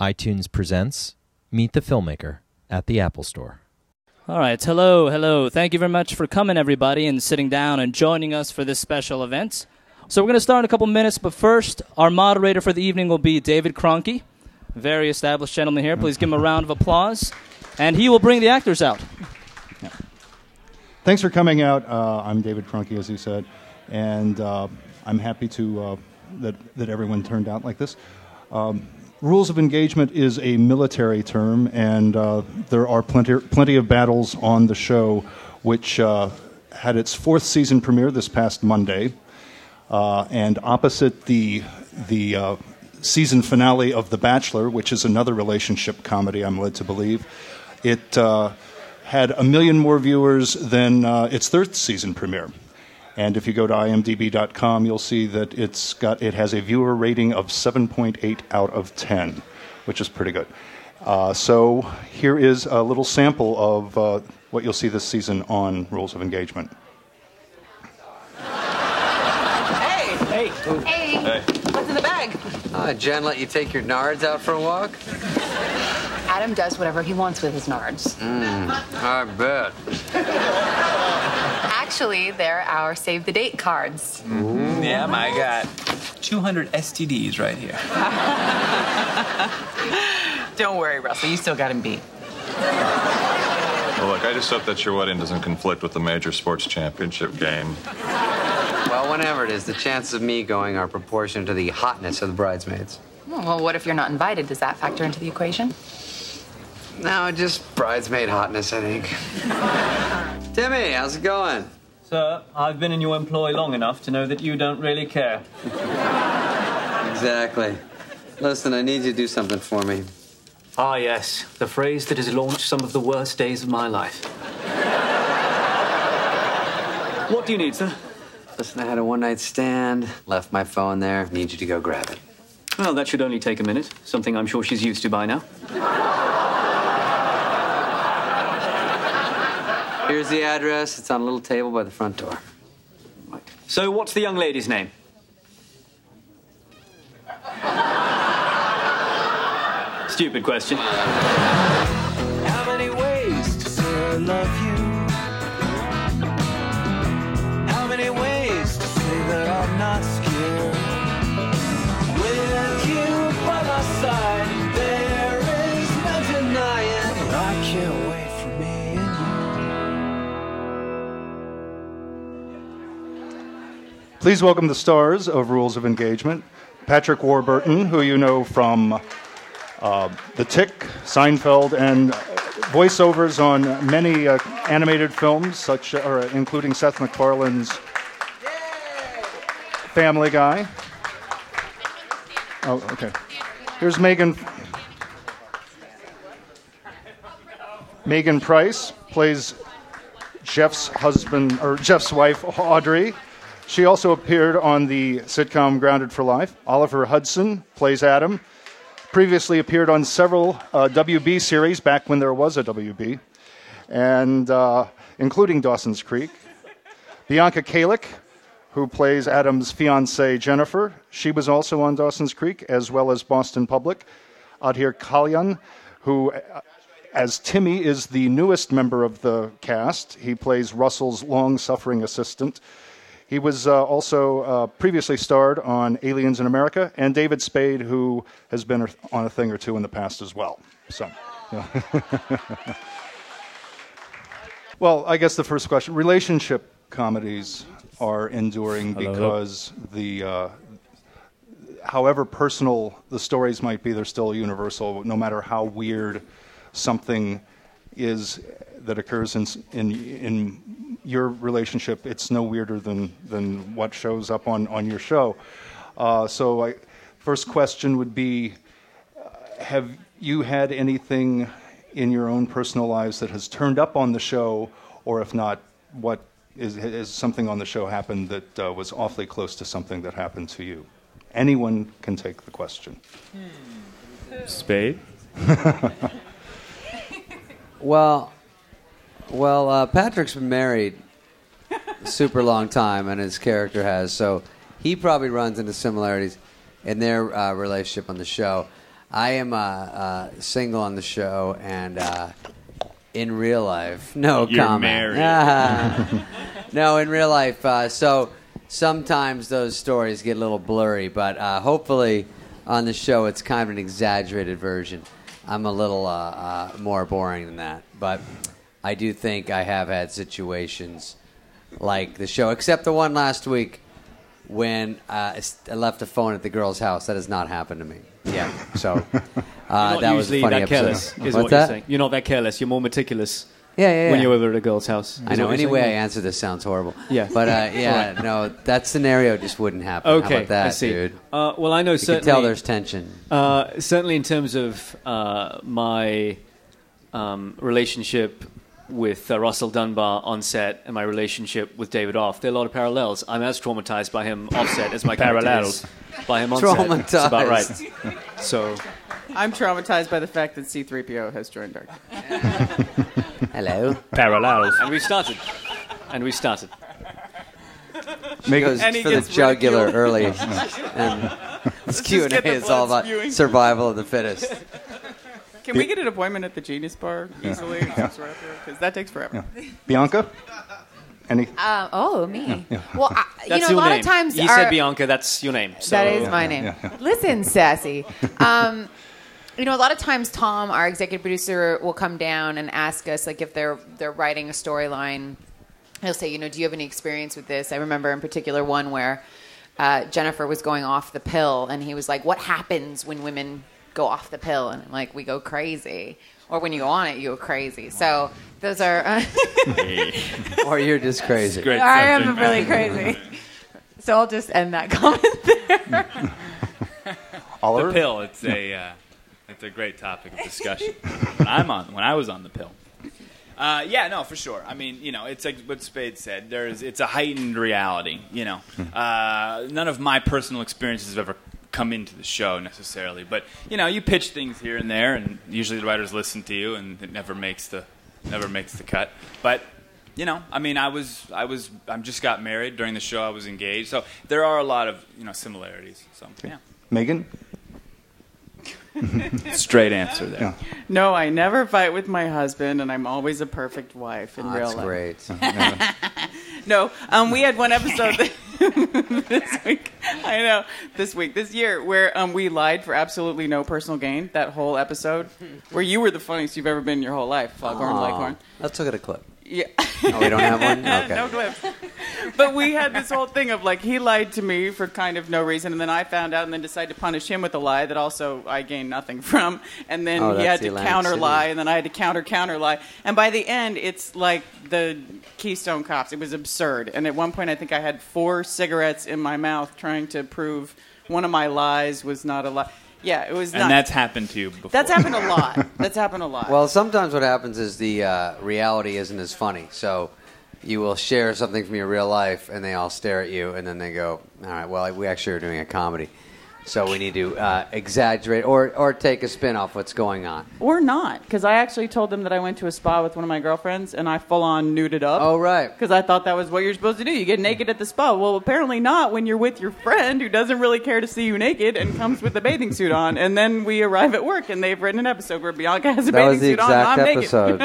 iTunes presents Meet the Filmmaker at the Apple Store. All right. Hello, hello. Thank you very much for coming, everybody, and sitting down and joining us for this special event. So, we're going to start in a couple minutes, but first, our moderator for the evening will be David Cronky, very established gentleman here. Please give him a round of applause. And he will bring the actors out. Thanks for coming out. Uh, I'm David Cronky, as you said, and uh, I'm happy to uh, that that everyone turned out like this. Um, rules of engagement is a military term, and uh, there are plenty plenty of battles on the show, which uh, had its fourth season premiere this past Monday, uh, and opposite the the season finale of The Bachelor, which is another relationship comedy, I'm led to believe, it had a million more viewers than uh, its third season premiere. And if you go to imdb.com, you'll see that it's got, it has a viewer rating of 7.8 out of 10, which is pretty good. Uh, so here is a little sample of uh, what you'll see this season on Rules of Engagement. Hey! Hey! Hey! Hey! What's in the bag? Uh, Jen let you take your nards out for a walk? Adam does whatever he wants with his nards. Mm, I bet. Actually, they're our save the date cards. Mm, yeah, I got 200 STDs right here. Don't worry, Russell. You still got him beat. Well, look, I just hope that your wedding doesn't conflict with the major sports championship game. Well, whenever it is, the chances of me going are proportional to the hotness of the bridesmaids. Well, what if you're not invited? Does that factor into the equation? No, just bridesmaid hotness, I think. Timmy, how's it going? Sir, I've been in your employ long enough to know that you don't really care. exactly. Listen, I need you to do something for me. Ah, yes. The phrase that has launched some of the worst days of my life. what do you need, sir? Listen, I had a one night stand, left my phone there. Need you to go grab it. Well, that should only take a minute. Something I'm sure she's used to by now. Here's the address. It's on a little table by the front door. So, what's the young lady's name? Stupid question. How many ways to say I love you? Please welcome the stars of Rules of Engagement Patrick Warburton, who you know from uh, The Tick, Seinfeld, and voiceovers on many uh, animated films, such uh, including Seth MacFarlane's Family Guy. Oh, okay. Here's Megyn. Megyn Price plays Jeff's husband or Jeff's wife, Audrey. She also appeared on the sitcom Grounded for Life. Oliver Hudson plays Adam. Previously appeared on several uh, WB series back when there was a WB, and uh, including Dawson's Creek. Bianca Kajlich, who plays Adam's fiancee Jennifer, she was also on Dawson's Creek, as well as Boston Public. Adhir Kalyan, who, uh, as Timmy, is the newest member of the cast. He plays Russell's long suffering assistant. He was uh, also uh, previously starred on Aliens in America, and David Spade, who has been on a thing or two in the past as well. So, yeah. well, I guess the first question: relationship comedies are enduring because the, uh, however personal the stories might be, they're still universal. No matter how weird something is that occurs in in in your relationship, it's no weirder than than what shows up on on your show. Uh, so, I, first question would be: uh, Have you had anything in your own personal lives that has turned up on the show, or if not, what is, is something on the show happened that uh, was awfully close to something that happened to you? Anyone can take the question. Spade? Well, well, uh, Patrick's been married a super long time, and his character has. So he probably runs into similarities in their uh, relationship on the show. I am uh, uh, single on the show, and uh, in real life, no You're comment. married. no, in real life. Uh, so sometimes those stories get a little blurry, but uh, hopefully on the show it's kind of an exaggerated version. I'm a little uh, uh, more boring than that, but I do think I have had situations like the show, except the one last week when uh, I left a phone at the girl's house. That has not happened to me. Yeah, so uh, that was a funny that episode. careless, is What's what that? you're saying. You're not that careless. You're more meticulous. Yeah, yeah, When you're over at a girl's house. I know. Any way I answer this sounds horrible. Yeah. But uh, yeah, no, that scenario just wouldn't happen. How Okay, about that, I see. dude? Uh, well, I know You certainly. can tell there's tension. Uh, certainly, in terms of uh, my um, relationship with uh, Russell Dunbar on set and my relationship with David Off, there are a lot of parallels. I'm as traumatized by him off set as my character Parallels. is by him on set. That's about right. So, I'm traumatized by the fact that C3PO has joined our. Hello. Parallels. and we started. And we started. Make goes And he for the jugular ridiculed. early. and this Q and A is all about spewing. survival of the fittest. Can we get an appointment at the Genius Bar easily? Because that takes forever. Bianca? Any? Um, oh, me. Yeah. Well, I, you That's know, a lot name. of times You our- said Bianca, that's your name. So. that is my name. Listen, sassy. Um, you know, a lot of times Tom, our executive producer, will come down and ask us, like, if they're they're writing a storyline. He'll say, you know, do you have any experience with this? I remember in particular one where uh, Jennifer was going off the pill, and he was like, "What happens when women go off the pill?" And like, "We go crazy." Or when you go on it, you go crazy. So those are. Uh, or you're just crazy. Great I am really crazy. So I'll just end that comment there. Oliver? The pill. It's a uh, it's a great topic of discussion. when I'm on when I was on the pill. Uh, yeah, no, for sure. I mean, you know, it's like what Spade said. There's it's a heightened reality. You know, uh, none of my personal experiences have ever come into the show necessarily, but you know, you pitch things here and there, and usually the writers listen to you, and it never makes the never makes the cut. But you know, I mean, I was I was I just got married during the show. I was engaged, so there are a lot of you know similarities. So yeah. Megyn? Straight answer there. Yeah. No, I never fight with my husband, and I'm always a perfect wife in Oh, real that's life. great. No, um, we had one episode this week. I know this week, this year, where um, we lied for absolutely no personal gain. That whole episode, where you were the funniest you've ever been in your whole life, Foghorn. Leghorn. Let's look at a clip. Yeah. Oh, we don't have one? Okay. no clips. But we had this whole thing of like he lied to me for kind of no reason, and then I found out, and then decided to punish him with a lie that also I gained nothing from, and then Oh, he had the to Atlantic counter City. lie, and then I had to counter counter lie, and by the end, it's like the Keystone Cops. It was absurd, and at one point, I think I had four cigarettes in my mouth trying to prove one of my lies was not a lie. Yeah, it was. And not, that's happened to you before. that's happened a lot. That's happened a lot. Well, sometimes what happens is the uh, reality isn't as funny. So you will share something from your real life, and they all stare at you, and then they go, "All right, well, we actually are doing a comedy, so we need to uh, exaggerate or or take a spin off what's going on." Or not, because I actually told them that I went to a spa with one of my girlfriends and I full on nuded up. Oh, right. Because I thought that was what you're supposed to do. You get naked at the spa. Well, apparently not when you're with your friend who doesn't really care to see you naked and comes with a bathing suit on. And then we arrive at work and they've written an episode where Bianca has a That bathing suit on and exact I'm episode.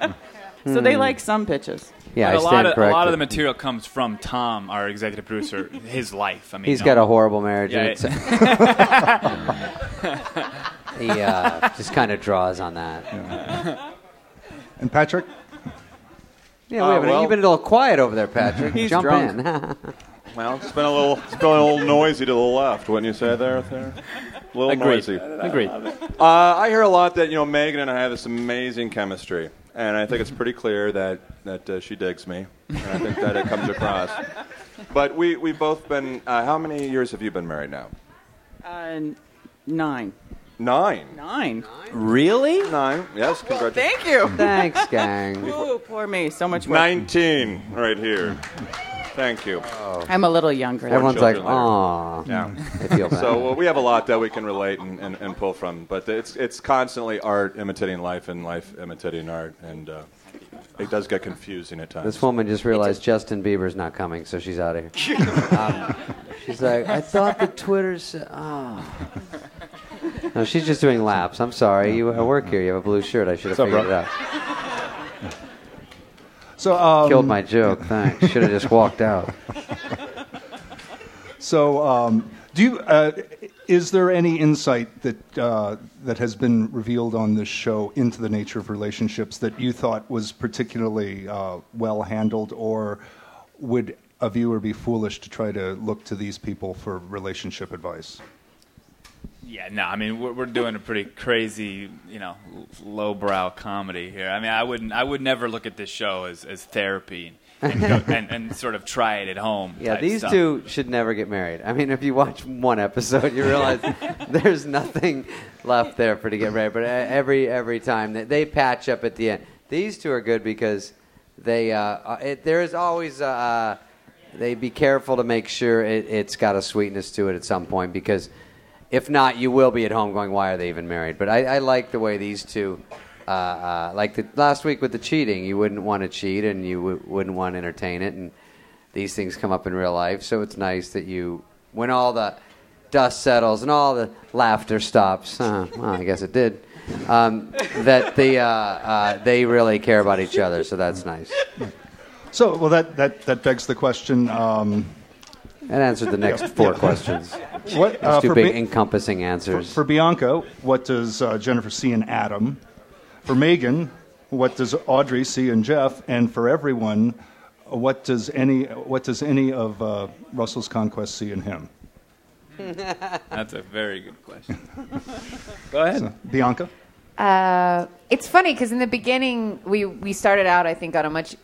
naked. so they Hmm. like some pitches. Yeah, But I a lot stand of a lot of the material comes from Tom, our executive producer, his life. I mean, He's no- got a horrible marriage. Yeah, and it's- he uh, just kind of draws on that. And Patrick? Yeah, Uh, wait a minute. well- You've been a little quiet over there, Patrick. He's Jump drunk. in. Well, it's been a little, it's been a little noisy to the left. Wouldn't you say there? there? A little Agreed. noisy. Agreed. Uh, I hear a lot that you know Megyn and I have this amazing chemistry, and I think it's pretty clear that that uh, she digs me, and I think that it comes across. But we we've both been. Uh, how many years have you been married now? Uh, nine. Nine. Nine. Really? Nine. Yes. Congratulations. Thank you. Thanks, gang. Ooh, poor me. So much work. Nineteen, right here. Thank you. I'm a little younger. Four Everyone's like, children later. "Aw." Yeah. I feel bad. So well, we have a lot that we can relate and, and, and pull from, but it's it's constantly art imitating life and life imitating art, and uh, it does get confusing at times. This woman just realized Justin Bieber's not coming, so she's out of here. um, she's like, I thought the Twitter said, oh. No, she's just doing laps. I'm sorry. You, I work here. You have a blue shirt. I should have What's up, figured bro? it out. So um, Killed my joke. Thanks. Should have just walked out. So, um, do you? Uh, is there any insight that uh, that has been revealed on this show into the nature of relationships that you thought was particularly uh, well handled, or would a viewer be foolish to try to look to these people for relationship advice? Yeah, no, I mean we're, we're doing a pretty crazy, you know, lowbrow comedy here. I mean, I wouldn't, I would never look at this show as, as therapy, and, go- and, and sort of try it at home. Yeah, these stuff. two should never get married. I mean, if you watch one episode, you realize there's nothing left there for to get married. But every every time they, they patch up at the end. These two are good because they uh, uh, it, there is always uh, they be careful to make sure it, it's got a sweetness to it at some point because if not, you will be at home going, "Why are they even married?" But I, I like the way these two. Uh, uh, like the last week with the cheating, you wouldn't want to cheat and you w- wouldn't want to entertain it, and these things come up in real life. So it's nice that you, when all the dust settles and all the laughter stops, uh, well, I guess it did, um, that the, uh, uh, they really care about each other. So that's nice. So, well, that that, that begs the question. Um, That answered the next four questions. What Those two big Bi- encompassing answers. For Bianca, what does uh, Jennifer see in Adam? For Megyn, what does Audrey see in Jeff? And for everyone, what does any what does any of uh, Russell's conquest see in him? That's a very good question. Go ahead, So, Bianca. Uh, it's funny because in the beginning we we started out I think on a much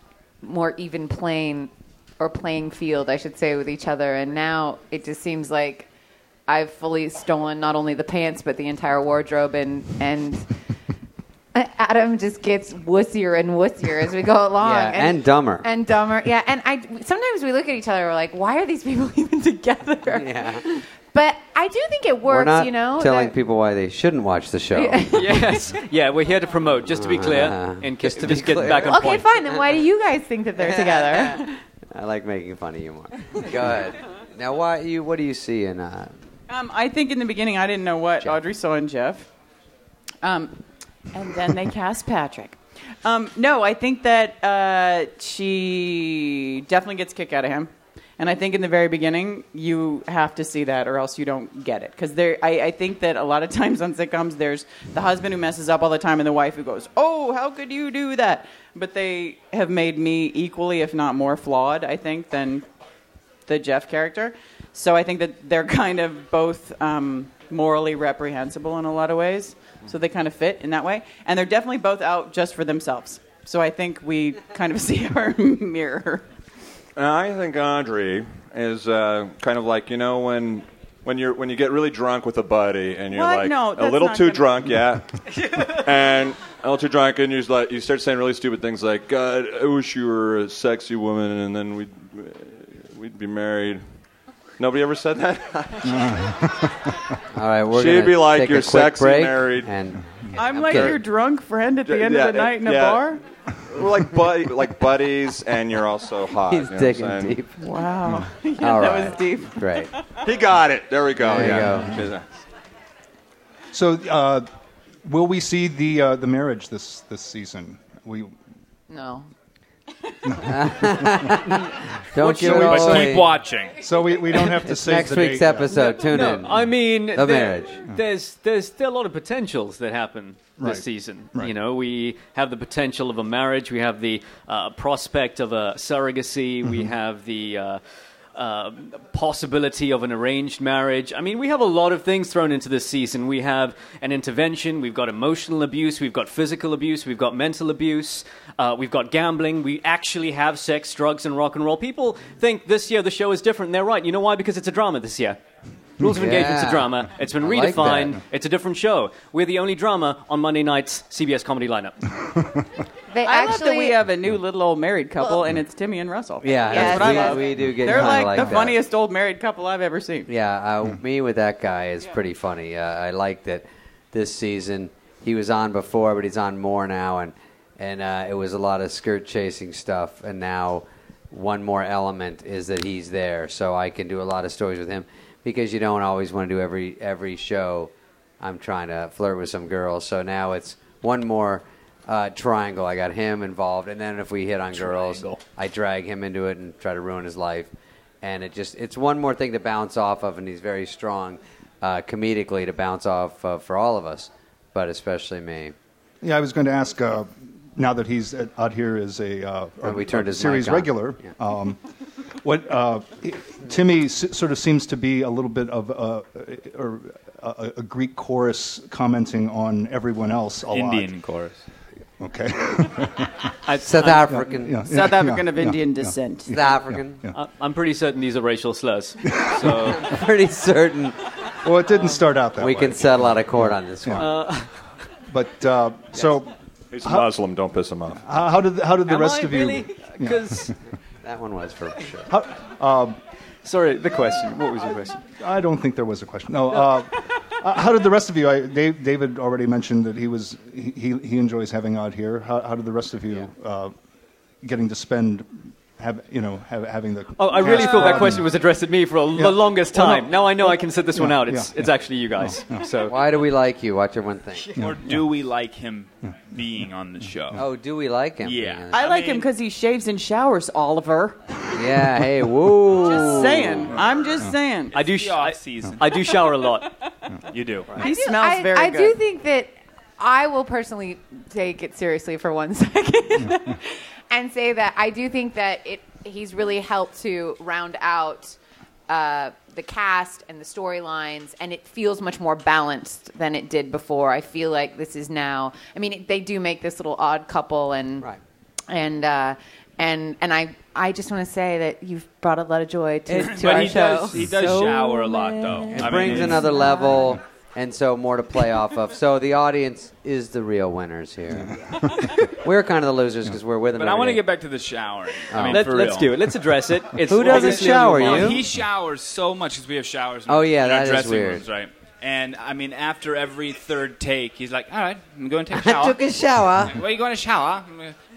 more even plane or playing field I should say with each other, and now it just seems like I've fully stolen not only the pants but the entire wardrobe, and and Adam just gets wussier and wussier as we go along, Yeah, and dumber. and dumber. Yeah, and I sometimes we look at each other, we're like, why are these people even together? Yeah. But I do think it We're works, not you know. telling that- people why they shouldn't watch the show. yes. Yeah, we're here to promote, just to be clear. Uh, and just to just get clear. back on point. Okay, point. fine. Then why do you guys think that they're together? I like making fun of you more. Go ahead. Now, why you? What do you see in? Uh, Um, I think in the beginning I didn't know what Audrey saw in Jeff. Um, and then they cast Patrick. Um, no, I think that uh, she definitely gets a kick out of him. And I think in the very beginning, you have to see that, or else you don't get it. Because there, I, I think that a lot of times on sitcoms, there's the husband who messes up all the time, and the wife who goes, "Oh, how could you do that?" But they have made me equally, if not more, flawed. I think than the Jeff character. So I think that they're kind of both um, morally reprehensible in a lot of ways. So they kind of fit in that way. And they're definitely both out just for themselves. So I think we kind of see our mirror. And I think Audrey is uh, kind of like you know when when you're when you get really drunk with a buddy and you're What? like No, a that's little not too gonna- drunk, yeah, and a little too drunk, and you just like you start saying really stupid things like "God, I wish you were a sexy woman," and then we'd we'd be married. Nobody ever said that. all right, we're She'd gonna be like take your a quick sexy break married and I'm like Okay. your drunk friend at the end Yeah, of the night in a yeah. bar. We're like buddy, like buddies, and you're also hot. He's you know what I'm digging saying? deep. Wow. yeah, All that right. was deep. Great. He got it. There we go. There you yeah. So, uh, will we see the uh, the marriage this this season? We No. Don't give it But away. keep watching. so we, we don't have to It's say next week's episode. Tune no, in. I mean, The there- marriage. There's there's there are a lot of potentials that happen this Right. season. Right. You know, we have the potential of a marriage. We have the uh, prospect of a surrogacy. We have the uh, uh, possibility of an arranged marriage. I mean, we have a lot of things thrown into this season. We have an intervention. We've got emotional abuse. We've got physical abuse. We've got mental abuse. Uh, we've got gambling. We actually have sex, drugs, and rock and roll. People think this year the show is different. And they're right. You know why? Because it's a drama this year. Rules of Engagement's a drama. It's been I like redefined. that. it's a different show. We're the only drama on Monday night's CBS comedy lineup. They I actually love that we have a new little old married couple, and it's Timmy and Russell. Yeah, Yes, what I we, love. we do get They're kinda like, like the that. funniest old married couple I've ever seen. Yeah, uh, me with that guy is pretty funny. Uh, I like that this season he was on before, but he's on more now, and and uh, it was a lot of skirt chasing stuff, and now one more element is that he's there, so I can do a lot of stories with him because you don't always want to do every every show I'm trying to flirt with some girls. So now it's one more uh, triangle. I got him involved, and then if we hit on girls, I drag him into it and try to ruin his life. And it just it's one more thing to bounce off of, and he's very strong uh, comedically to bounce off of for all of us, but especially me. Yeah, I was going to ask. Uh, now that he's at- out here as a, uh, Well, a- we turned a series mic on. regular, um, what uh, Timmy s- sort of seems to be a little bit of a, or a, a Greek chorus commenting on everyone else a lot. Indian chorus. Okay. South African. Yeah, yeah, South yeah, African of Indian yeah. descent. South African. I- I'm pretty certain these are racial slurs. So Pretty certain. Well, it didn't start out that we way. We can settle out of court on this one. Uh, But uh, so, He's a How- Muslim. Don't piss him off. how, how did how did the Am rest I of you? really? Because that one was for sure. How, um, sorry, the question. What was your question? I don't think there was a question. No. Uh, uh, how did the rest of you? I, Dave, David already mentioned that he was he, he he enjoys having out here. How, how did the rest of you uh, getting to spend have you know have, having the? Oh, I really thought that question was addressed at me for a, Yeah. the longest Well, no. time. Now I know I can sit this one out. It's yeah, it's yeah. actually you guys. So Why do we like you? Watch everyone think. Or do we like him being on the show? Oh, do we like him? Yeah. I like mean- him because he shaves and showers, Oliver. Yeah. Hey. Whoa. Just saying. I'm just saying. I do. Sh- off I, season. I do shower a lot. You do. He do- smells I, very I good. I do think that I will personally take it seriously for one second and say that I do think that it he's really helped to round out uh, the cast and the storylines, and it feels much more balanced than it did before. I feel like this is now. I mean, it, they do make this little odd couple, and Right. and uh, and and I I just want to say that you've brought a lot of joy to, It- to but our he show. does. He does So shower a lot, though. It I brings it's- another level, and so more to play off of. So the audience is the real winners here. we're kind of the losers because we're with them. But I want to get back to the showering. I Oh. mean, Let, for let's real. do it. Let's address it. It's Who doesn't obviously shower, your you? Well, he showers so much because we have showers. Oh, yeah, in that our is dressing weird. rooms, right? And I mean, after every third take, he's like, "All right, I'm going to take a I shower." took a shower. Where are you going to shower?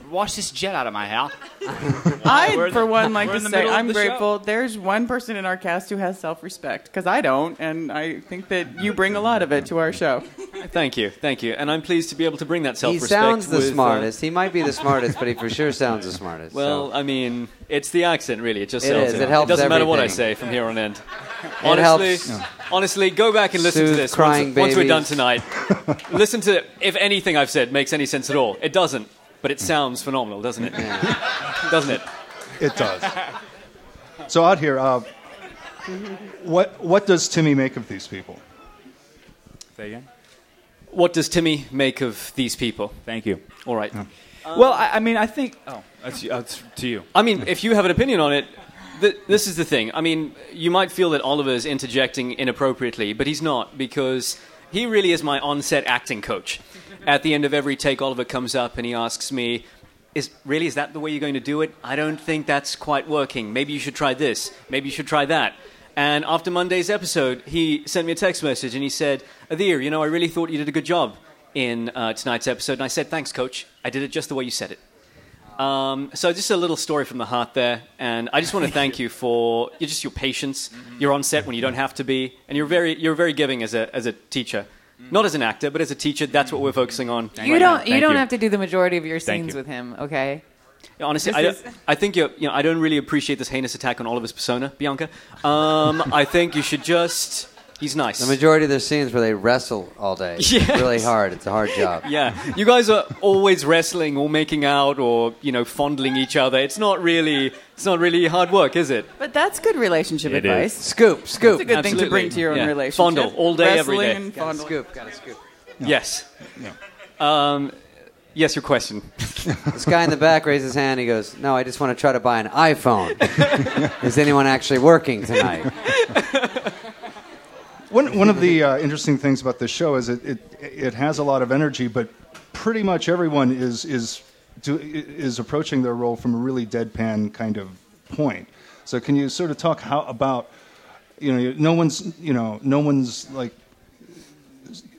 I'm gonna wash this jet out of my hair. I, We're- for one, like we're to in the say middle of I'm the show. grateful. There's one person in our cast who has self-respect because I don't, and I think that you bring a lot of it to our show. Thank you, thank you, and I'm pleased to be able to bring that self-respect. He sounds the with, uh, smartest. he might be the smartest, but he for sure sounds the smartest. well, so. I mean, it's the accent, really. It just It sells is. it. It helps doesn't matter what I say from here on end. It honestly, helps honestly, go back and listen to this crying once, once we're done tonight. listen to if anything I've said makes any sense at all. It doesn't, but it sounds phenomenal, doesn't it? doesn't it? It does. So out here, uh, what what does Timmy make of these people? Say again. What does Timmy make of these people? Thank you. All right. well, I, I mean, I think. Oh, that's, that's to you. I mean, if you have an opinion on it, th- this is the thing. I mean, you might feel that Oliver's interjecting inappropriately, but he's not because he really is my on-set acting coach. At the end of every take, Oliver comes up and he asks me, "Is really is that the way you're going to do it? I don't think that's quite working. Maybe you should try this. Maybe you should try that." And after Monday's episode, he sent me a text message and he said, "Adhir, you know, I really thought you did a good job in uh, tonight's episode." And I said, "Thanks, coach. I did it just the way you said it." Um, so just a little story from the heart there, and I just want to thank you for just your patience. You're on set when you don't have to be, and you're very you're very giving as a as a teacher, not as an actor, but as a teacher. That's what we're focusing on. you right don't now. you Thank don't have to do the majority of your scenes you. with him, okay? Honestly, I, is- I think you're, you know I don't really appreciate this heinous attack on Oliver's persona, Bianca. Um, I think you should just he's nice. the majority of their scenes where they wrestle all day. It's Yes. really hard. It's a hard job. Yeah, you guys are always wrestling or making out or you know fondling each other. It's not really it's not really hard work, is it? But that's good relationship It advice. is. Scoop, scoop. It's a good thing to bring to your own Yeah. relationship. Fondle all day, every Wrestling day. and Gotta fondle. scoop. Gotta scoop. Yes. Um, yes, your question. This guy in the back raises his hand. He goes, "No, I just want to try to buy an iPhone. Is anyone actually working tonight?" One, one of the uh, interesting things about this show is it, it, it has a lot of energy, but pretty much everyone is, is, do, is approaching their role from a really deadpan kind of point. So can you sort of talk how about, you know, no one's, you know, no one's like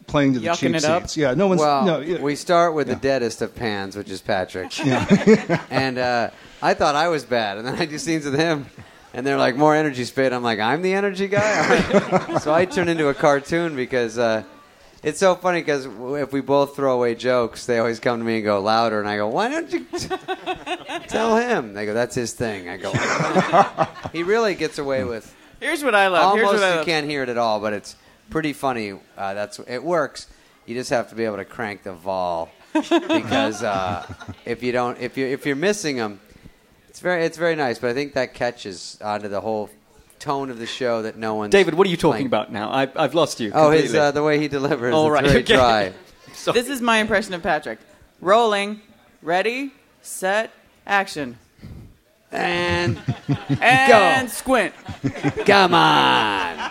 playing to the Yucking cheap it up? seats. Yeah, no one's. Well, no, yeah. we start with the deadest of pans, which is Patrick. Yeah. and uh, I thought I was bad, and then I do scenes with him, and they're like more energy spit. I'm like, I'm the energy guy. So I turn into a cartoon because uh, it's so funny because if we both throw away jokes, they always come to me and go louder, and I go, "Why don't you t- tell him?" They go, "That's his thing." I go, "He really gets away with." Here's what I love. Here's Almost what I you love. can't hear it at all, but it's pretty funny. Uh, that's it works. You just have to be able to crank the vol because uh, if you don't, if you if you're missing them, it's very it's very nice. But I think that catches onto the whole tone of the show that no one. David, what are you talking about now? I, I've lost you. Oh, his uh, the way he delivers. All right, it's right, very okay. dry. This is my impression of Patrick. Rolling, ready, set, action. And and squint. Come on.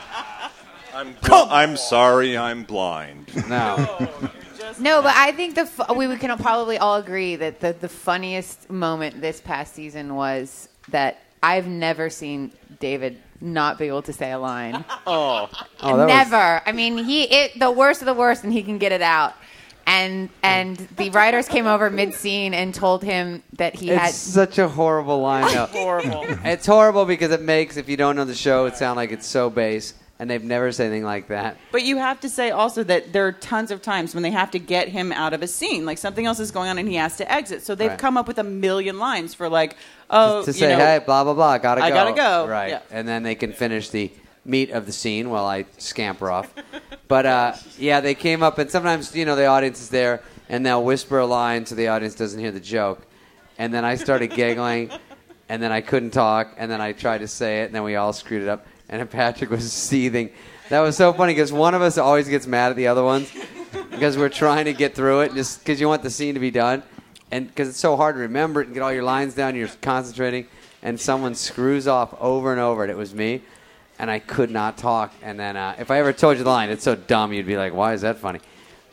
I'm, bl- I'm sorry, I'm blind. No. No, but I think the fu- we, we can probably all agree that the, the funniest moment this past season was that I've never seen David not be able to say a line. Oh, Oh, that was- never. I mean, he it the worst of the worst, and he can get it out. And and the writers came over mid scene and told him that he It's had such a horrible line. though. Horrible. It's horrible because it makes, if you don't know the show, it sound like it's so base, and they've never said anything like that. But you have to say also that there are tons of times when they have to get him out of a scene, like something else is going on and he has to exit. So they've Right. come up with a million lines for like, oh, to you say, know, hey, blah blah blah, gotta go. I gotta go. Right, Yeah. and then they can finish the meat of the scene while I scamper off. but uh, yeah, they came up, and sometimes you know the audience is there, and they'll whisper a line so the audience doesn't hear the joke, and then I started giggling, and then I couldn't talk, and then I tried to say it, and then we all screwed it up, and Patrick was seething. That was so funny because one of us always gets mad at the other ones because we're trying to get through it, just because you want the scene to be done, and because it's so hard to remember it and get all your lines down. You're concentrating, and someone screws off over and over, and it was me, and I could not talk. And then uh, if I ever told you the line, it's so dumb, you'd be like, "Why is that funny?"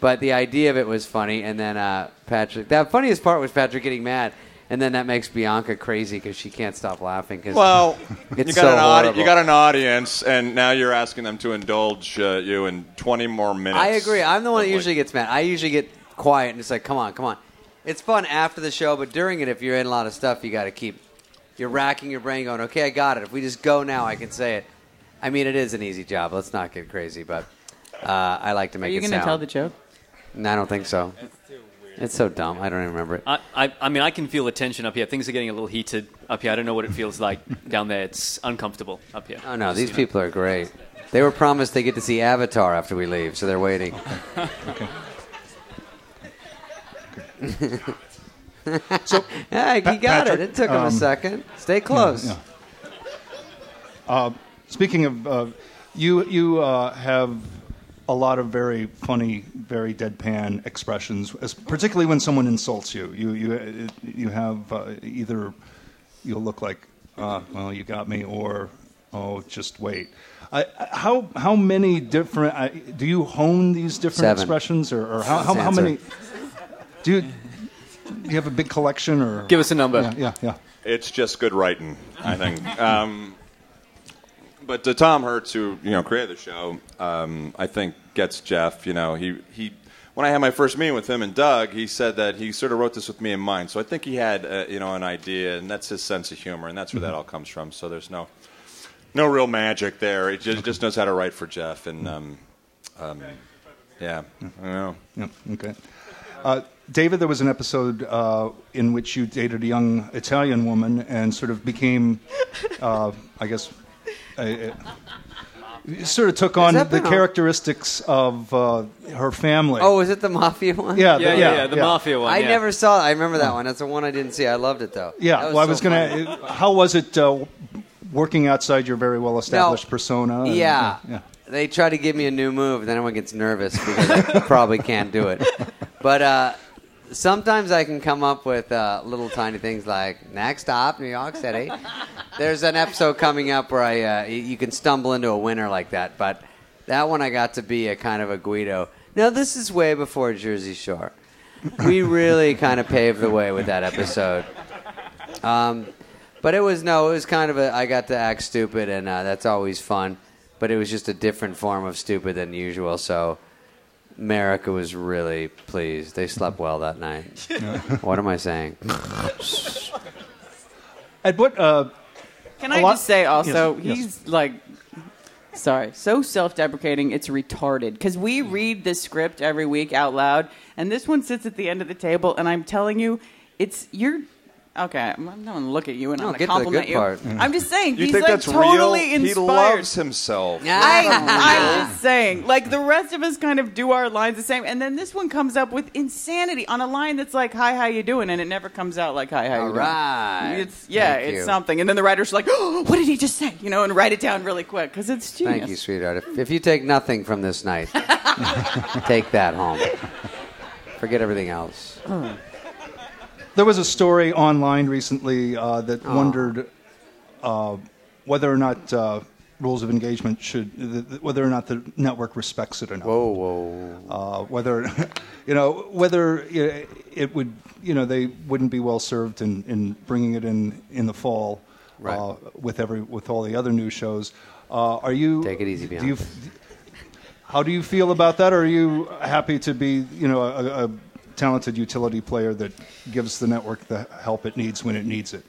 But the idea of it was funny, and then uh, Patrick. that funniest part was Patrick getting mad. And then that makes Bianca crazy because she can't stop laughing. Cause Well, it's you got, so an audi- horrible. you got an audience, and now you're asking them to indulge uh, you in 20 more minutes. I agree. I'm the one that usually gets mad. I usually get quiet and it's like, come on, come on. It's fun after the show, but during it, if you're in a lot of stuff, you got to keep. You're racking your brain, going, okay, I got it. If we just go now, I can say it. I mean, it is an easy job. Let's not get crazy, but uh, I like to make. Are you it going to tell the joke? No, I don't think so. It's so dumb. I don't even remember it. I, I, I mean, I can feel the tension up here. Things are getting a little heated up here. I don't know what it feels like down there. It's uncomfortable up here. Oh no, these people are great. They were promised they get to see Avatar after we leave, so they're waiting. Okay. okay. So, yeah, he Pa- got Patrick, it. It took him um, a second. Stay close. yeah. Uh, speaking of, uh, you you uh, have a lot of very funny, very deadpan expressions, as, particularly when someone insults you. You you uh, you have uh, either you'll look like, uh, well, you got me, or oh, just wait. I, how how many different I, do you hone these different Seven. expressions, or, or how, how, how many? Do you, do you have a big collection, or Give us a number. Yeah, yeah. yeah. It's just good writing, I think. um, but to Tom Hertz, who you know created the show, um, I think gets Jeff. You know, he he. When I had my first meeting with him and Doug, he said that he sort of wrote this with me in mind. So I think he had uh, you know an idea, and that's his sense of humor, and that's where that all comes from. So there's no no real magic there. He just, just knows how to write for Jeff, and um, um, yeah, I know. Yeah, okay. Uh, David, there was an episode uh, in which you dated a young Italian woman and sort of became, uh, I guess, a, a, you sort of took on the been on- characteristics of uh, her family. Oh, is it the mafia one? Yeah, the- Yeah, yeah, yeah, the mafia one, I yeah. never saw. I remember that one. That's the one I didn't see. I loved it though. yeah. That well, I was so going funny. to. How was it uh, working outside your very well-established persona? and- Yeah. yeah. They try to give me a new move, and then everyone gets nervous because I probably can't do it. But uh, sometimes I can come up with uh, little tiny things like next stop, New York City. There's an episode coming up where I uh, you can stumble into a winner like that, but that one I got to be a kind of a Guido. Now this is way before Jersey Shore. We really kind of paved the way with that episode. Um, but it was no, it was kind of a. I got to act stupid, and uh, that's always fun. But it was just a different form of stupid than usual. So America was really pleased. They slept well that night. what am I saying? At what? Uh, Can A I lot- just say also, Yes, yes. he's like Sorry, so self-deprecating, it's retarded. Because we read this script every week out loud, and this one sits at the end of the table, and I'm telling you, it's you're. Okay, I'm not going to look at you and No, I'm get going to to the compliment good you. part. I'm just saying, You he's think like that's totally real? inspired. He loves himself. I, I'm just saying, like the rest of us kind of do our lines the same, and then this one comes up with insanity on a line that's like, "Hi, how you doing?" and it never comes out like, "Hi, how you All right. doing?" It's yeah, Thank it's you. something, and then the writer's like, oh, "What did he just say?" You know, and write it down really quick because it's genius. Thank you, sweetheart. If, if you take nothing from this night, take that home. Forget everything else. There was a story online recently uh, that Oh. wondered uh, whether or not uh, rules of engagement should, th- th- whether or not the network respects it enough. Whoa, whoa. Uh, whether, you know, whether it, it would, you know, they wouldn't be well served in, in bringing it in in the fall Right. uh, with every with all the other new shows. Uh, are you Take it easy, do you, How do you feel about that? Or are you happy to be, you know, a, a talented utility player that gives the network the help it needs when it needs it?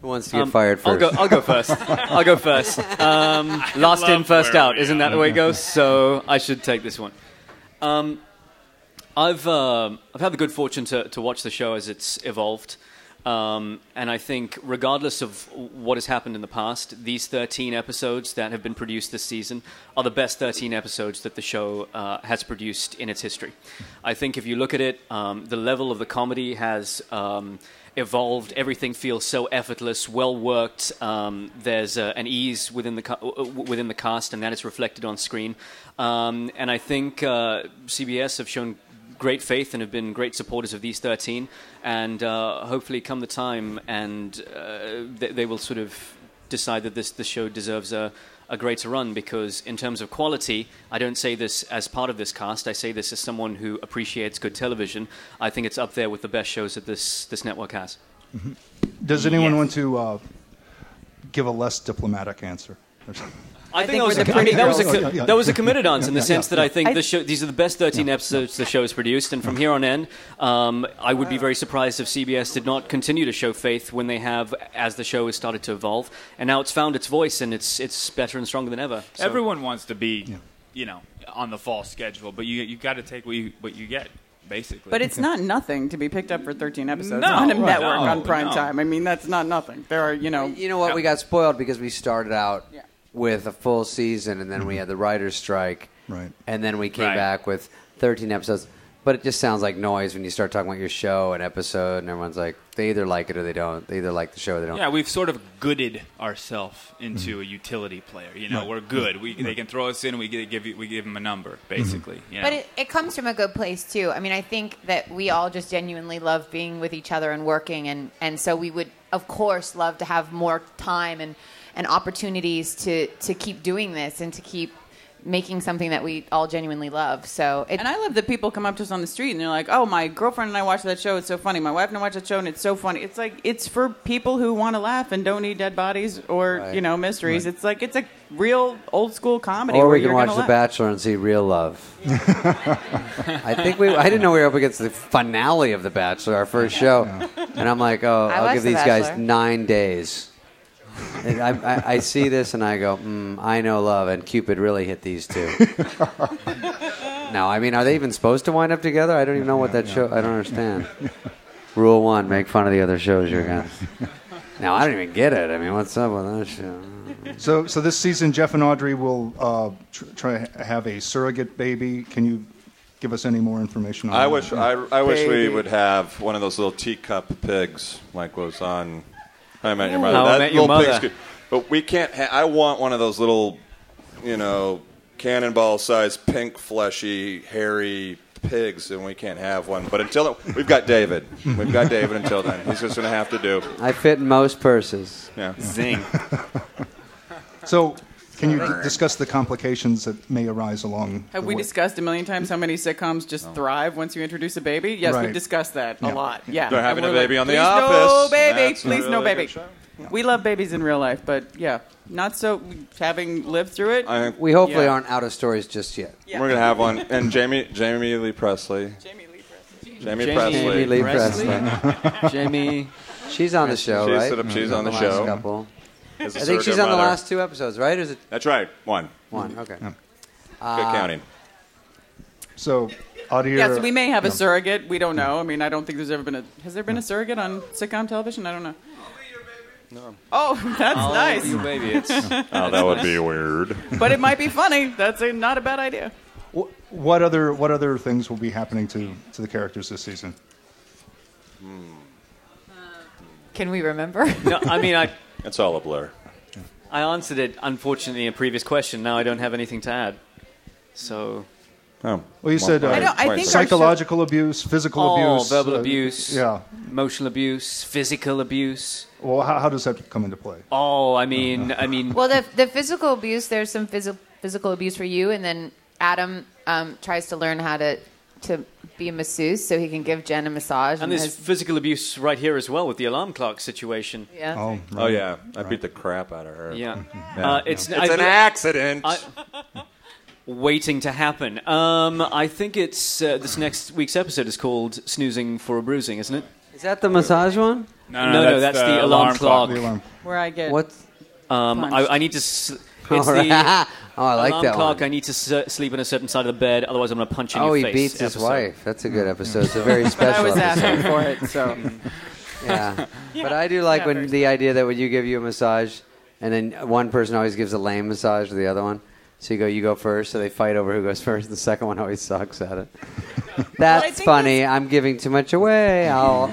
Who wants to get Um, fired I'll first? go. I'll go first. I'll go first. Um, last in, first out. Isn't that the way it goes? So I should take this one. Um, I've um I've had the good fortune to, to watch the show as it's evolved, um, and I think regardless of what has happened in the past, these 13 episodes that have been produced this season are the best 13 episodes that the show uh, has produced in its history. I think if you look at it, um, the level of the comedy has. Um, evolved. Everything feels so effortless, well worked. Um, there's uh, an ease within the within the cast, and that is reflected on screen. Um, and I think uh, CBS have shown great faith and have been great supporters of these 13. And uh, hopefully, come the time, and uh, they, they will sort of decide that this this show deserves a. A greater run because, in terms of quality, I don't say this as part of this cast. I say this as someone who appreciates good television. I think it's up there with the best shows that this this network has. Does anyone Yes. want to uh, give a less diplomatic answer? I think, think that, was a, the I mean, pretty that, was a, co- Yeah, yeah. that was a committed answer in the sense that I think I- the show, these are the best 13 episodes the show has produced, and from here on in, um, I would be very surprised if CBS did not continue to show faith when they have as the show has started to evolve, and now it's found its voice and it's it's better and stronger than ever. So- Everyone wants to be, you know, on the fall schedule, but you you got to take what you what you get, basically. But it's not nothing to be picked up for 13 episodes No, on a right, network no, on prime no. time. I mean, that's not nothing. There are, you know, You know what? We got spoiled because we started out Yeah. With a full season, and then we mm-hmm. had the writers' strike, Right. and then we came Right. back with 13 episodes. But it just sounds like noise when you start talking about your show and episode, and everyone's like, they either like it or they don't. They either like the show or they don't. Yeah, we've sort of gooded ourselves into mm-hmm. a utility player. You know, Right. we're good. We they can throw us in. We give you, we give them a number, mm-hmm. basically. You know? But it, it comes from a good place too. I mean, I think that we all just genuinely love being with each other and working, and, and so we would, of course, love to have more time and, and opportunities to, to keep doing this and to keep making something that we all genuinely love. So it, And I love that people come up to us on the street and they're like, "Oh, my girlfriend and I watched that show. It's so funny. My wife and I watched that show and it's so funny." It's like it's for people who want to laugh and don't need dead bodies or Right. you know mysteries. It's like it's a real old school comedy. Or we can watch The laugh. Bachelor and see real love. I think we. I didn't know we were up against the finale of The Bachelor, our first show, and I'm like, oh, I I'll give The these guys nine days. And I, I, I see this and I go, mm, I know love, and Cupid really hit these two. now, I mean, are they even supposed to wind up together? I don't even know what that show. I don't understand. Rule one: make fun of the other shows you're against. Now, I don't even get it. I mean, what's up with that show? So, so this season, Jeff and Audrey will uh, tr- try to have a surrogate baby. Can you give us any more information on I that? wish I, I wish we Baby. would have one of those little teacup pigs like was on How I Met Your Mother. How I that Met Your little pig's Mother. good. But we can't. Ha- I want one of those little, you know, cannonball-sized, pink, fleshy, hairy pigs, and we can't have one. But until then, we've got David. We've got David until then. He's just going to have to do. I fit in most purses. Yeah. Zing. So, can you d- discuss the complications that may arise along? Have the we way? discussed a million times how many sitcoms just thrive once you introduce a baby? Yes, Right. we've discussed that a lot. Yeah, They're having And a we're baby on The "Please Office." No baby, That's a please no really baby. show. We love babies in real life, but yeah, not so. Having lived through it, I think We hopefully Yeah. aren't out of stories just yet. Yeah. we're going to have one. And Jamie, Jamie Lee Pressly. Jamie Lee Pressly. Jamie, Jamie Pressly. Jamie Lee Pressly. Pressly. Jamie. She's on the show, She's right? sort of- she's on the last show. Couple. As a I think she's surrogate on the last two episodes, right? Or is it That's right. One. one? Okay. Good Uh, counting. So, out here. Yes, we may have a surrogate. We don't know. I mean, I don't think there's ever been a. Has there been a surrogate on sitcom television? I don't know. No. Oh, that's I'll nice. be your baby. It's- Oh, that would be weird. but it might be funny. That's a, not a bad idea. Wh- What other what other things will be happening to, to the characters this season? Can we remember? no, I mean, I It's all a blur. I answered it unfortunately in a previous question. Now I don't have anything to add. So. Oh. Well, you said uh, I don't- I think our psychological abuse, physical oh, abuse, verbal uh, abuse, Yeah. emotional abuse, physical abuse. Well, how, how does that come into play? Oh, I mean, I mean, well, the the physical abuse. There's some phys- physical abuse for you, and then Adam um, tries to learn how to to be a masseuse so he can give Jen a massage. and there's has- physical abuse right here as well with the alarm clock situation. Yeah. Oh, Oh yeah, I beat the crap out of her. Yeah. Yeah. Uh, it's It's an accident. waiting to happen. Um, I think it's uh, this next week's episode is called "Snoozing for a Bruising," isn't it? Is that the massage one? No, no, no that's, the, alarm, clock. The alarm. Where I get What? Um, I, I need to. S- it's All right. the Oh, I like alarm that clock. one. I need to s- sleep on a certain side of the bed, otherwise I'm going to punch you in Oh, your he face. beats his episode. wife. That's a good mm. episode. It's a very But special. I was episode. asking for it, so Yeah. But I do like Yeah, when very the idea that when you give you a massage, and then one person always gives a lame massage to the other one. So you go, you go first. So they fight over who goes first. The second one always sucks at it. That's think funny. I'm giving too much away. I'll.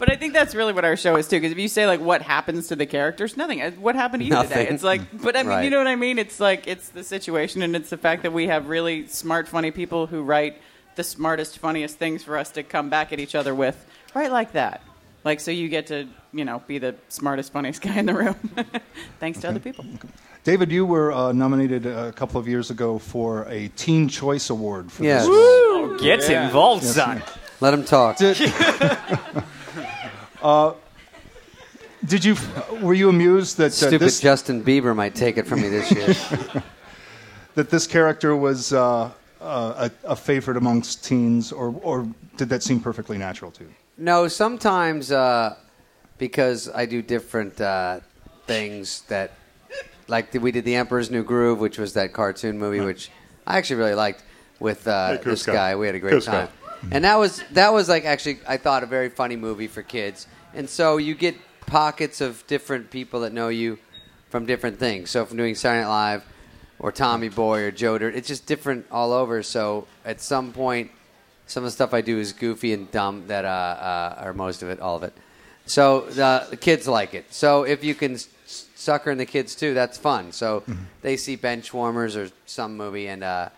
But I think that's really what our show is too. Because if you say like what happens to the characters, nothing. Uh, What happened to you today? It's like, but I mean, Right. you know what I mean? It's like it's the situation, and it's the fact that we have really smart, funny people who write the smartest, funniest things for us to come back at each other with, right like that. Like so, you get to you know be the smartest, funniest guy in the room, thanks to other people. David, you were uh, nominated a couple of years ago for a Teen Choice Award for Yes. this. Oh, get involved, Yes, son. Let him talk. Did, uh, did you? Were you amused that uh, Stupid this Justin Bieber might take it from me this year. that this character was uh, uh, a, a favorite amongst teens, or or did that seem perfectly natural to you? No, sometimes uh, because I do different uh, things that, like we did the Emperor's New Groove, which was that cartoon movie, which I actually really liked with uh, Hey, this guy. We had a great time, and that was that was like actually I thought a very funny movie for kids. And so you get pockets of different people that know you from different things. So from doing Saturday Night Live or Tommy Boy or Joe Dirt, it's just different all over. So at some point, some of the stuff I do is goofy and dumb that uh, uh, or most of it, all of it. So the, the kids like it. So if you can sucker in the kids too, that's fun. So they see Benchwarmers or some movie, and uh,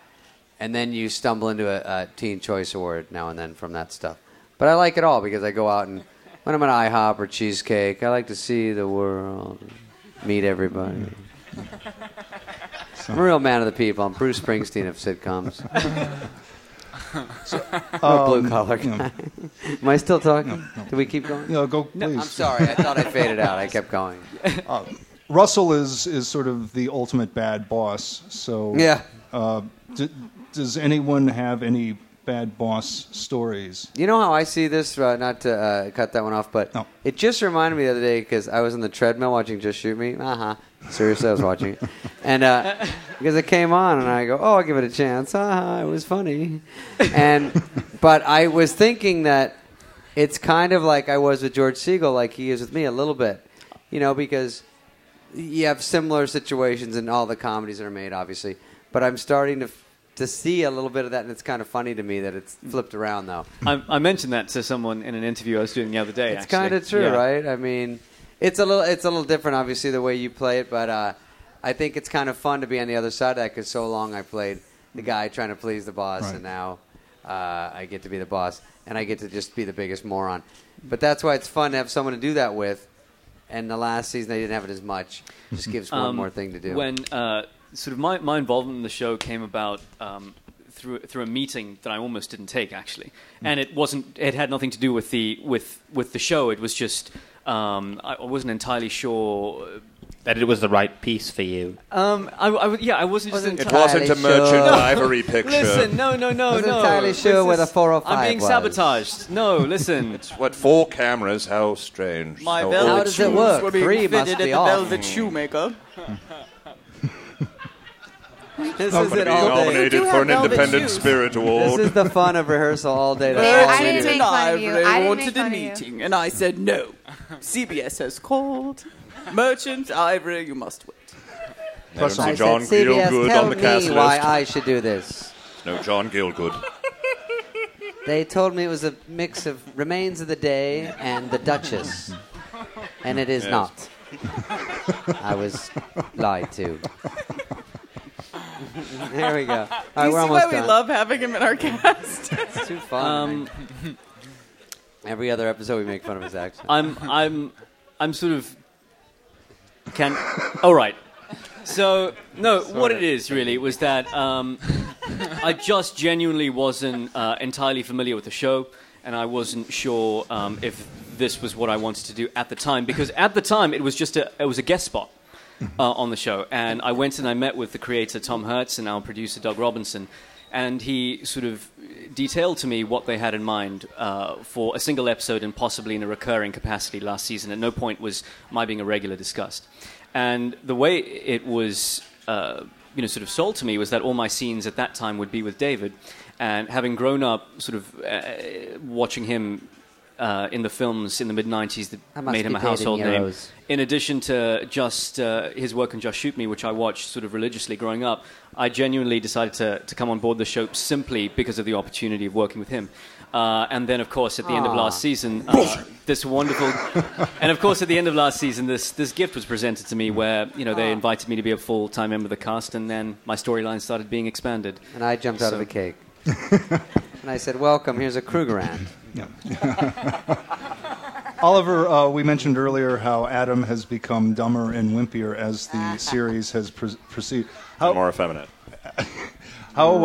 and then you stumble into a, a Teen Choice Award now and then from that stuff. But I like it all because I go out and when I'm at IHOP or Cheesecake, I like to see the world, meet everybody. I'm a real man of the people. I'm Bruce Springsteen of sitcoms. I'm a blue collar guy. Am I still talking? Do we keep going? No, go please. I'm sorry. I thought I faded out. I kept going. Uh, Russell is is sort of the ultimate bad boss. So Yeah. Uh, d- does anyone have any bad boss stories? You know how I see this? Uh, not to uh, cut that one off, but it just reminded me the other day because I was on the treadmill watching Just Shoot Me. Uh huh. Seriously, I was watching it, and uh, because it came on, and I go, "Oh, I'll give it a chance." Uh huh. It was funny, and but I was thinking that it's kind of like I was with George Segal, like he is with me a little bit, you know, because you have similar situations in all the comedies that are made, obviously. But I'm starting to to see a little bit of that, and it's kind of funny to me that it's flipped around though. I, I mentioned that to someone in an interview I was doing the other day. It's kind of true, Yeah. right? I mean, it's a little it's a little different, obviously, the way you play it, but uh, I think it's kind of fun to be on the other side of that because so long I played the guy trying to please the boss, Right. and now uh, I get to be the boss, and I get to just be the biggest moron. But that's why it's fun to have someone to do that with. And the last season they didn't have it as much. Just gives one Um, more thing to do. When uh, sort of my, my involvement in the show came about um, through through a meeting that I almost didn't take actually, Hmm. and it wasn't it had nothing to do with the with with the show. It was just um, I I wasn't entirely sure. that it was the right piece for you. Um, I, I- yeah, I wasn't just Wasn't entirely It wasn't a merchant No. ivory picture. Listen, no, no, no, Wasn't no. entirely sure This where the is- 405 I'm being was. sabotaged. No, listen. It's what four cameras? How strange. My How velvet. How does shoes it work? were being Three must fitted be at the off. Velvet Shoemaker. This I'm is it all day. nominated for have an velvet Independent shoes. Spirit Award. This is the fun of rehearsal all day. That's all I didn't make fun of you. Ivory I didn't wanted make a fun of you. meeting, and I said no. CBS has called. Merchant Ivory, you must wait. Plus, I There's no John said, CBS, Gielgud tell on the me cast why. I should do this. No John Gielgud. They told me it was a mix of Remains of the Day and The Duchess, and it is Yes. not. I was lied to. There we go. All right, Do you we're see almost why we done. love having him in our cast? It's too fun. Um, Every other episode, we make fun of his accent. I'm, I'm, I'm sort of. Can. All right. So no, what it is really was that um, I just genuinely wasn't uh, entirely familiar with the show, and I wasn't sure um, if this was what I wanted to do at the time because at the time it was just a it was a guest spot uh, on the show, and I went and I met with the creator Tom Hertz and our producer Doug Robinson, and he sort of detailed to me what they had in mind uh, for a single episode and possibly in a recurring capacity last season. At no point was my being a regular discussed, and the way it was. Uh, you know, sort of sold to me was that all my scenes at that time would be with David, and having grown up, sort of uh, watching him uh, in the films in the mid '90s that made him a household name. In addition to just uh, his work on Just Shoot Me, which I watched sort of religiously growing up, I genuinely decided to, to come on board the show simply because of the opportunity of working with him. Uh, and then, of course, at the end of last season, uh, this wonderful, and of course, at the end of last season, this this gift was presented to me, where you know they invited me to be a full time member of the cast, and then my storyline started being expanded. And I jumped out of So- the cake. and I said, Welcome, here's a Krugerrand. Oliver, uh, we mentioned earlier how Adam has become dumber and wimpier as the series has pr- proceeded. How, More effeminate. how uh,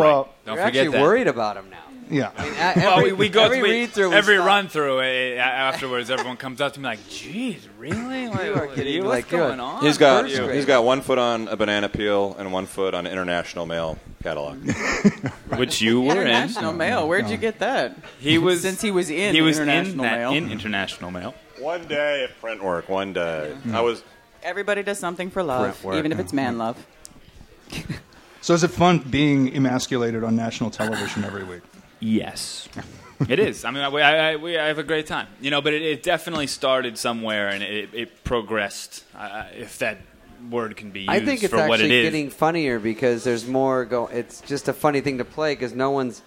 Don't You're forget actually that. worried about him now. Yeah. I mean, a- well, we, we go every we- read-through, every stop. run through eh, afterwards. Everyone comes up to me like, "Geez, really? Like, You are kidding. What's Like, going a- on?" He's got First grade. he's got one foot on a banana peel and one foot on International Male catalog. which you were in. International Male. Where'd you get that? He was Since he was in he was in International that Mail. in International Male. one day at print work. One day. I was Everybody does something for love, work. even if it's man love. So is it fun being emasculated on national television every week? Yes. it is. I mean, I, I, I, we, I have a great time, you know. But it, it definitely started somewhere, and it, it progressed, uh, if that word can be used I think it's for what it actually getting funnier because there's more go. It's just a funny thing to play because no one's.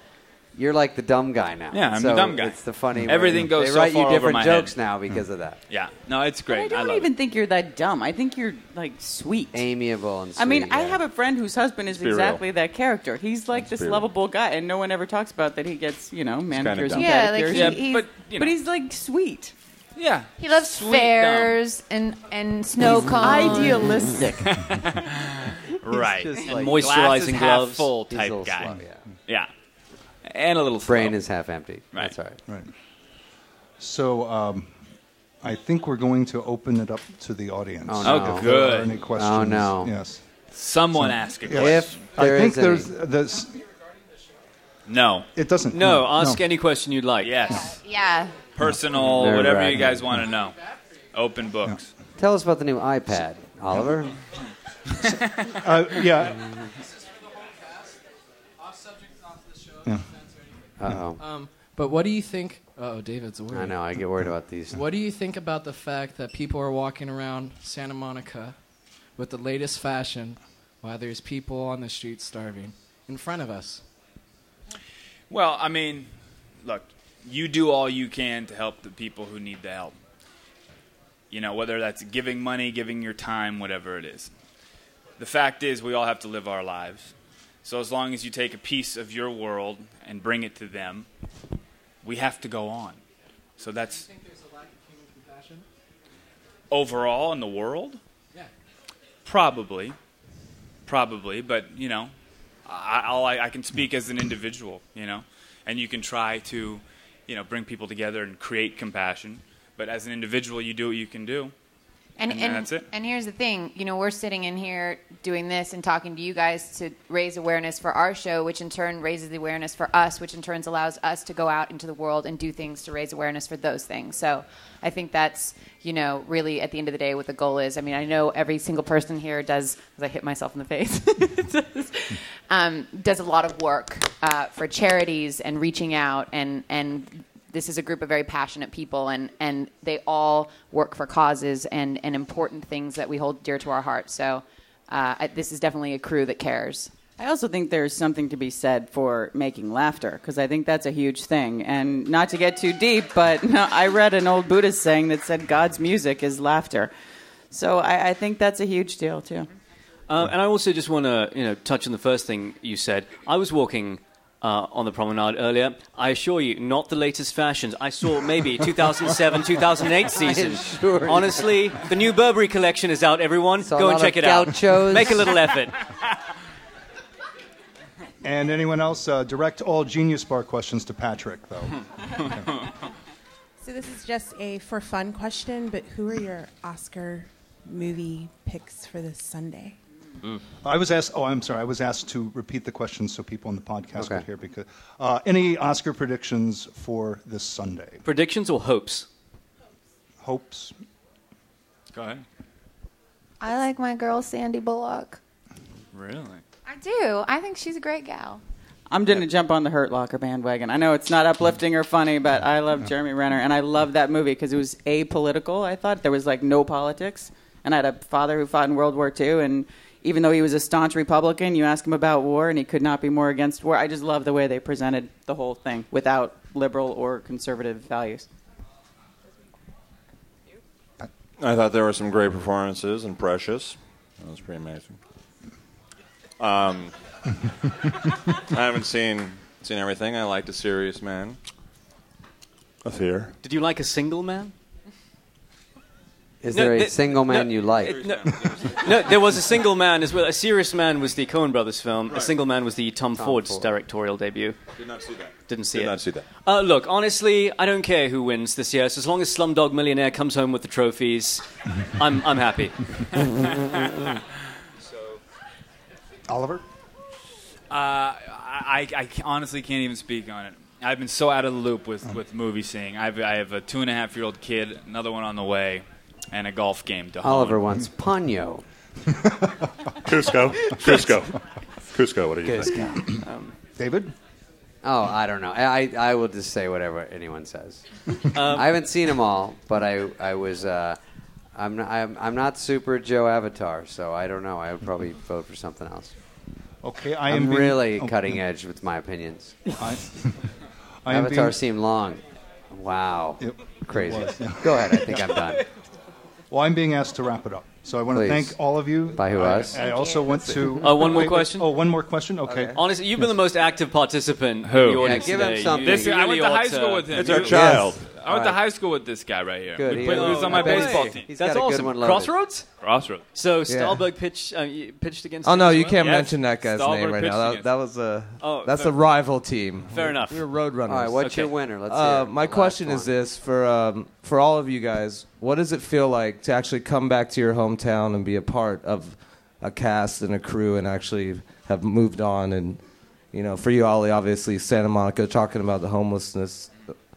You're like the dumb guy now. Yeah, I'm so the dumb guy. It's the funny. Everything way. goes They so write far you different jokes head. now because hmm. of that. yeah, no, it's great. I don't love even it. think you're that dumb. I think you're like sweet. Amiable and. Sweet, I mean, I have a friend whose husband is be real. exactly that character. He's like this be real. lovable guy, and no one ever talks about that he gets, you know, manicures dumb. and Yeah, like pedicures. he- Yeah, he's- but you know, but he's like sweet, yeah, He loves Sweet fairs and, and snow cones. idealistic. right. And like- Moisturizing glasses half gloves. full type guy. slow, yeah. Yeah, and a little Brain slow. is half empty. Right. That's all right. Right. So um, I think we're going to open it up to the audience. Oh, no. If there are good. any questions? Oh, no. Yes. Someone ask a question. If there I think is any. there's this. No. It doesn't. No, ask any question you'd like. Yes. Yeah. Personal, Nerve whatever you guys want to know. Open books. Tell us about the new iPad, Oliver. Uh, yeah. Yeah. Uh oh. Um, but what do you think? Oh, David's worried. I know. I get worried about these. What do you think about the fact that people are walking around Santa Monica with the latest fashion while there's people on the street starving in front of us? Well, I mean, look, you do all you can to help the people who need the help. You know, whether that's giving money, giving your time, whatever it is. The fact is, we all have to live our lives. So as long as you take a piece of your world and bring it to them, we have to go on. So that's think there's a lack of human compassion? overall in the world? Yeah. Probably. Probably, but, you know, I, I'll, I, I can speak as an individual, you know, and you can try to, you know, bring people together and create compassion. But as an individual, you do what you can do. And, And and, that's it. and here's the thing, you know, we're sitting in here doing this and talking to you guys to raise awareness for our show, which in turn raises the awareness for us, which in turn allows us to go out into the world and do things to raise awareness for those things. So I think that's, you know, really at the end of the day what the goal is. I mean, I know every single person here does, as I hit myself in the face, does, um, does a lot of work uh, for charities and reaching out and, and this is a group of very passionate people and, and they all work for causes and, and important things that we hold dear to our hearts. So uh, I, this is definitely a crew that cares. I also think there's something to be said for making laughter because I think that's a huge thing. And not to get too deep, but no, I read an old Buddhist saying that said God's music is laughter. So I, I think that's a huge deal too. Uh, and I also just want to, you know, touch on the first thing you said. I was walking uh, on the promenade earlier. I assure you, not the latest fashions. I saw maybe 2007, 2008 season. assure you. Honestly, the new Burberry collection is out. Everyone, Saw a go and lot check of it out. gauchos. Make a little effort. And anyone else? Uh, direct all Genius Bar questions to Patrick, though. So this is just a for fun question, but who are your Oscar movie picks for this Sunday? I was asked. Oh, I'm sorry. I was asked to repeat the question so people on the podcast Okay. would hear. Because uh, any Oscar predictions for this Sunday? Predictions or hopes? Hopes. Go ahead. I like my girl Sandy Bullock. Really? I do. I think she's a great gal. I'm going to jump on the Hurt Locker bandwagon. I know it's not uplifting or funny, but I love Jeremy Renner, and I love that movie because it was apolitical. I thought there was like no politics, and I had a father who fought in World War II, and even though he was a staunch Republican, you ask him about war, and he could not be more against war. I just love the way they presented the whole thing without liberal or conservative values. I thought there were some great performances and Precious. That was pretty amazing. Um, I haven't seen seen everything. I liked A Serious Man. A Fear. Did you like a single man? Is No, there a th- single man no, you like? it- no, no, there was a single man as well. A Serious Man was the Coen Brothers film. A Single Man was the Tom, Tom Ford's Ford. directorial debut. Did not see that. Didn't see Did it. Did not see that. Uh, look, honestly, I don't care who wins this year. So as long as Slumdog Millionaire comes home with the trophies, I'm, I'm happy. so. Oliver. Uh, I, I honestly can't even speak on it. I've been so out of the loop with, with movie seeing. I've, I have a two and a half year old kid, another one on the way, and a golf game to Oliver hone. wants Ponyo. Kuzco. Kuzco. Kuzco, what do you think? Um, David. Oh, I don't know. I, I I will just say whatever anyone says. Um, I haven't seen them all, but I I was uh, I'm not, I'm I'm not super Joe Avatar, so I don't know. I would probably vote for something else. Okay, I I'm am being- really oh, cutting yeah. edge with my opinions. I, I Avatar being- seemed long. Wow, It- crazy. it was, yeah. Go ahead. I think I'm done. Well, I'm being asked to wrap it up. So I want to thank all of you. By who, I, us? I also want to. Oh, one more wait, wait. question? Oh, one more question. Okay. Honestly, you've been the most active participant Who? in the Yeah, audience give him today. Something. This, I went to ought high school with him. It's our He- child. I went to All right. high school with this guy right here. Good. We He played- he was on I my bet he's- baseball team. he's That's got a good awesome. one loaded. Crossroads? Crossroads. So Yeah. Stahlberg pitched, uh, you pitched against. Oh him no, as you well? can't Yes. mention that guy's Stahlberg name right pitched now. That, against that was a Oh, that's fair- a rival team. Fair enough. We were road runners. All right, what's Okay. your winner? Let's Uh, hear it. my The question is one. this for um, for all of you guys: What does it feel like to actually come back to your hometown and be a part of a cast and a crew and actually have moved on? And you know, for you, Ollie, obviously Santa Monica, talking about the homelessness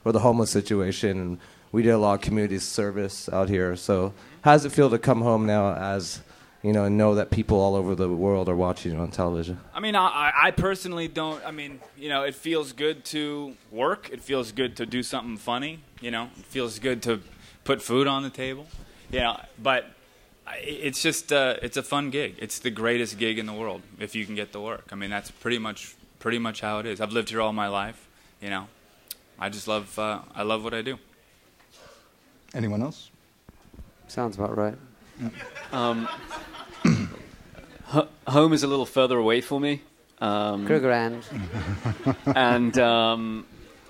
or the homeless situation, and we did a lot of community service out here. So, how does it feel to come home now as you know and know that people all over the world are watching you on television? I mean, I, I- personally don't. I mean, you know, it feels good to work. It feels good to do something funny. You know, it feels good to put food on the table. You know, but it's just uh, it's a fun gig. It's the greatest gig in the world if you can get the work. I mean, that's pretty much pretty much how it is. I've lived here all my life. You know, I just love uh, I love what I do. Anyone else? Sounds about right. Um, ho- home is a little further away for me. Um, Krugerrand. and um,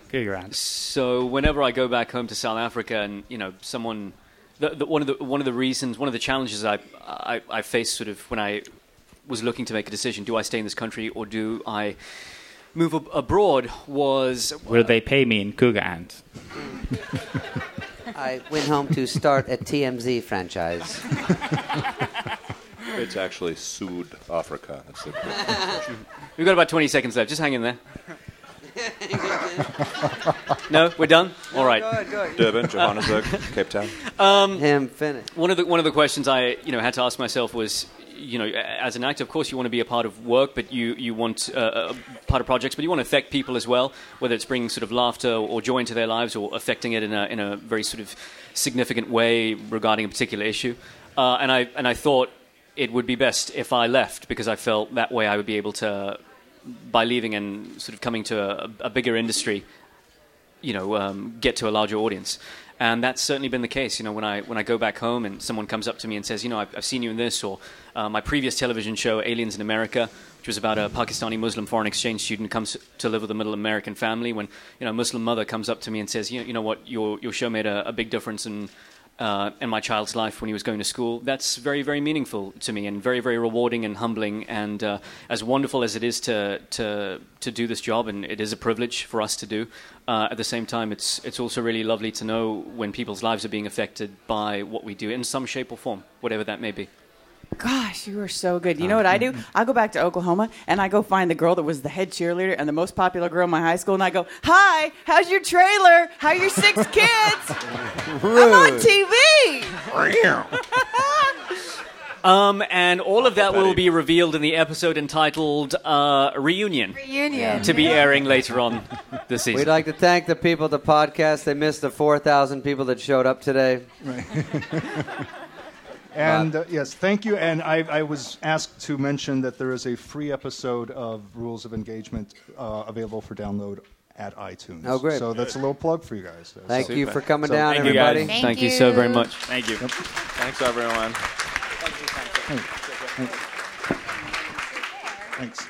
Krugerrand. so whenever I go back home to South Africa, and you know, someone, the, the, one of the one of the reasons, one of the challenges I, I I faced sort of when I was looking to make a decision: do I stay in this country or do I move ab- abroad? Was Will they pay me in Krugerrand? I, I went home to start a TMZ franchise. It's actually Sud Africa. That's the We've got about 20 seconds left. Just hang in there. no, we're done. All right. Durban, Johannesburg, Cape Town. Um, Him finish. One of the one of the questions I you know had to ask myself was, you know, as an actor, of course you want to be a part of work, but you you want uh, a part of projects, but you want to affect people as well, whether it's bringing sort of laughter or joy into their lives, or affecting it in a in a very sort of significant way regarding a particular issue. Uh, and I and I thought it would be best if I left because I felt that way I would be able to, by leaving and sort of coming to a, a bigger industry, you know, um, get to a larger audience. And that's certainly been the case. You know, when I when I go back home and someone comes up to me and says, you know, I've, I've seen you in this, or uh, my previous television show, Aliens in America, which was about a Pakistani Muslim foreign exchange student comes to live with a middle American family. When you know, a Muslim mother comes up to me and says, you know, you know what, your your show made a, a big difference in uh, in my child's life when he was going to school. That's very, very meaningful to me and very, very rewarding and humbling. And uh, as wonderful as it is to, to, to do this job, and it is a privilege for us to do, uh, at the same time, it's, it's also really lovely to know when people's lives are being affected by what we do in some shape or form, whatever that may be. Gosh, you are so good. You know what I do? I go back to Oklahoma and I go find the girl that was the head cheerleader and the most popular girl in my high school, and I go, "Hi, how's your trailer? How are your six kids? I'm on TV." Um, and all of that will be revealed in the episode entitled uh, Reunion. Reunion. To be airing later on this season. We'd like to thank the people at the podcast. They missed the 4,000 people that showed up today. And uh, yes, thank you. And I, I was asked to mention that there is a free episode of Rules of Engagement uh, available for download at iTunes. Oh, great. So that's a little plug for you guys. Thank you for coming So- down, Thank you, everybody. guys. Thank you so very much. Thank you. Thanks, everyone. Thanks.